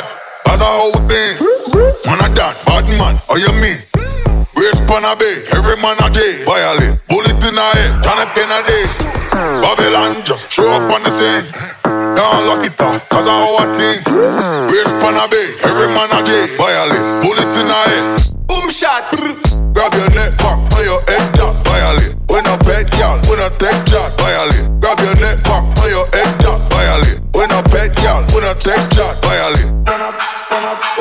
bad. That's a whole thing. Man a done, bad man, how you mean? Race pan a bay, every man a day. Violate, bullet in a head, John F. Kennedy. Babylon just show up on the scene. Don't lock it up, cause I our thing. Race pan a bay, every man a day. Violate, bullet in a head. Boom shot. Grab your neck back, on your head down. Violate. When a bad girl, when a take shot. Violate. Grab your neck back, on your head down. Violate. When a bad girl, when a take shot. Violate.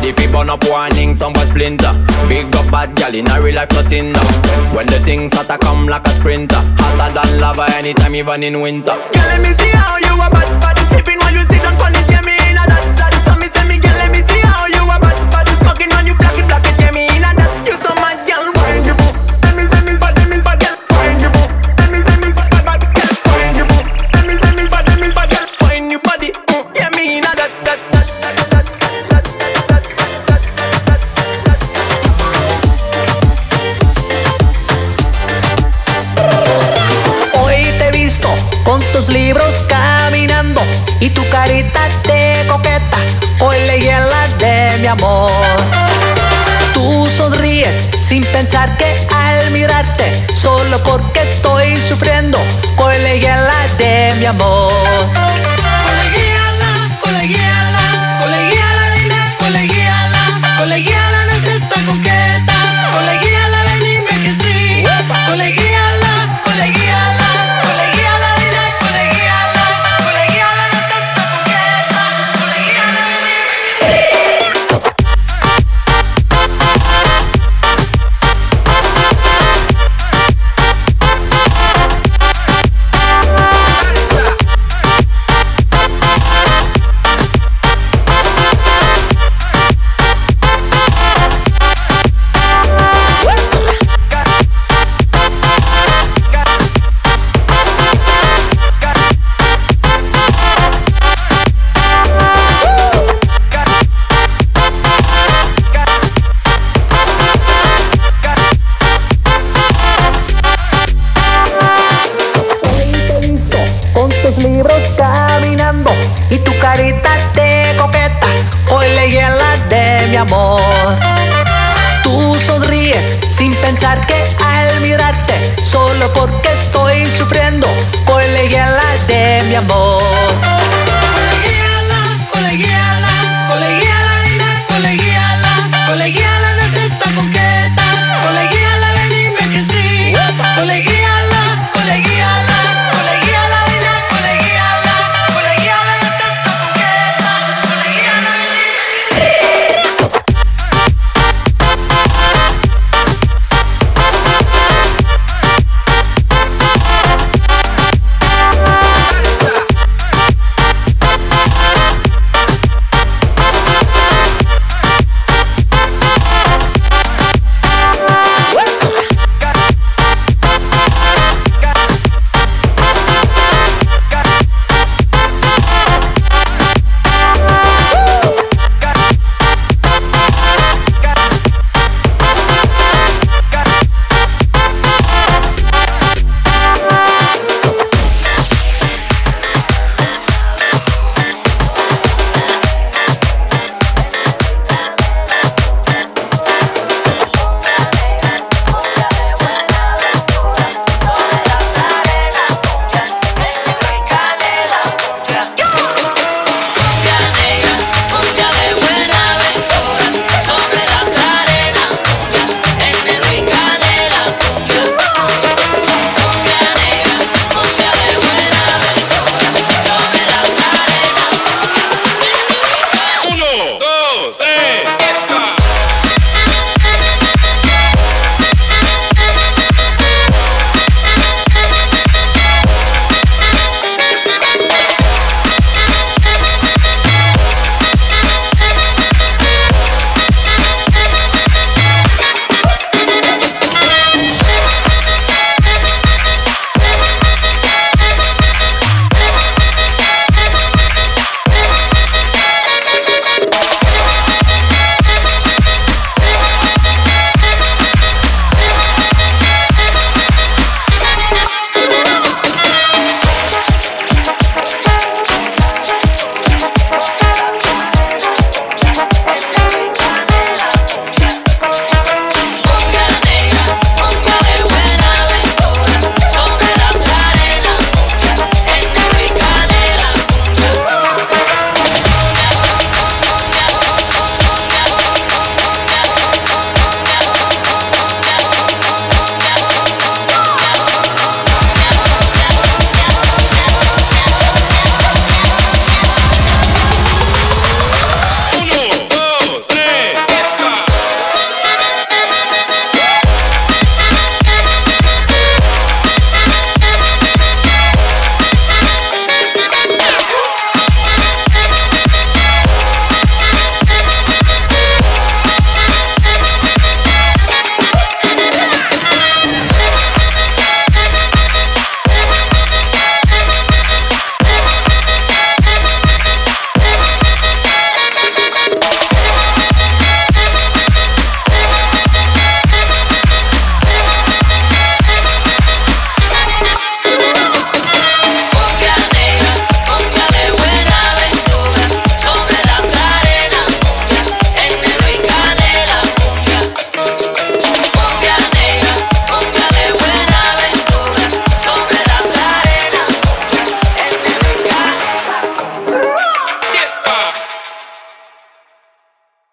Ready fi burn up warning, some boy splinter. Big up bad gal in a real life nothing da. When the things hotter come like a sprinter, hotter than lava anytime even in winter. Girl, let me see how you tus libros caminando y tu carita de coqueta. Hoy leí la de mi amor. Tú sonríes sin pensar que al mirarte, solo porque estoy sufriendo, hoy leí la de mi amor. Amor. Tú sonríes sin pensar que al mirarte, solo porque estoy sufriendo, la de mi amor.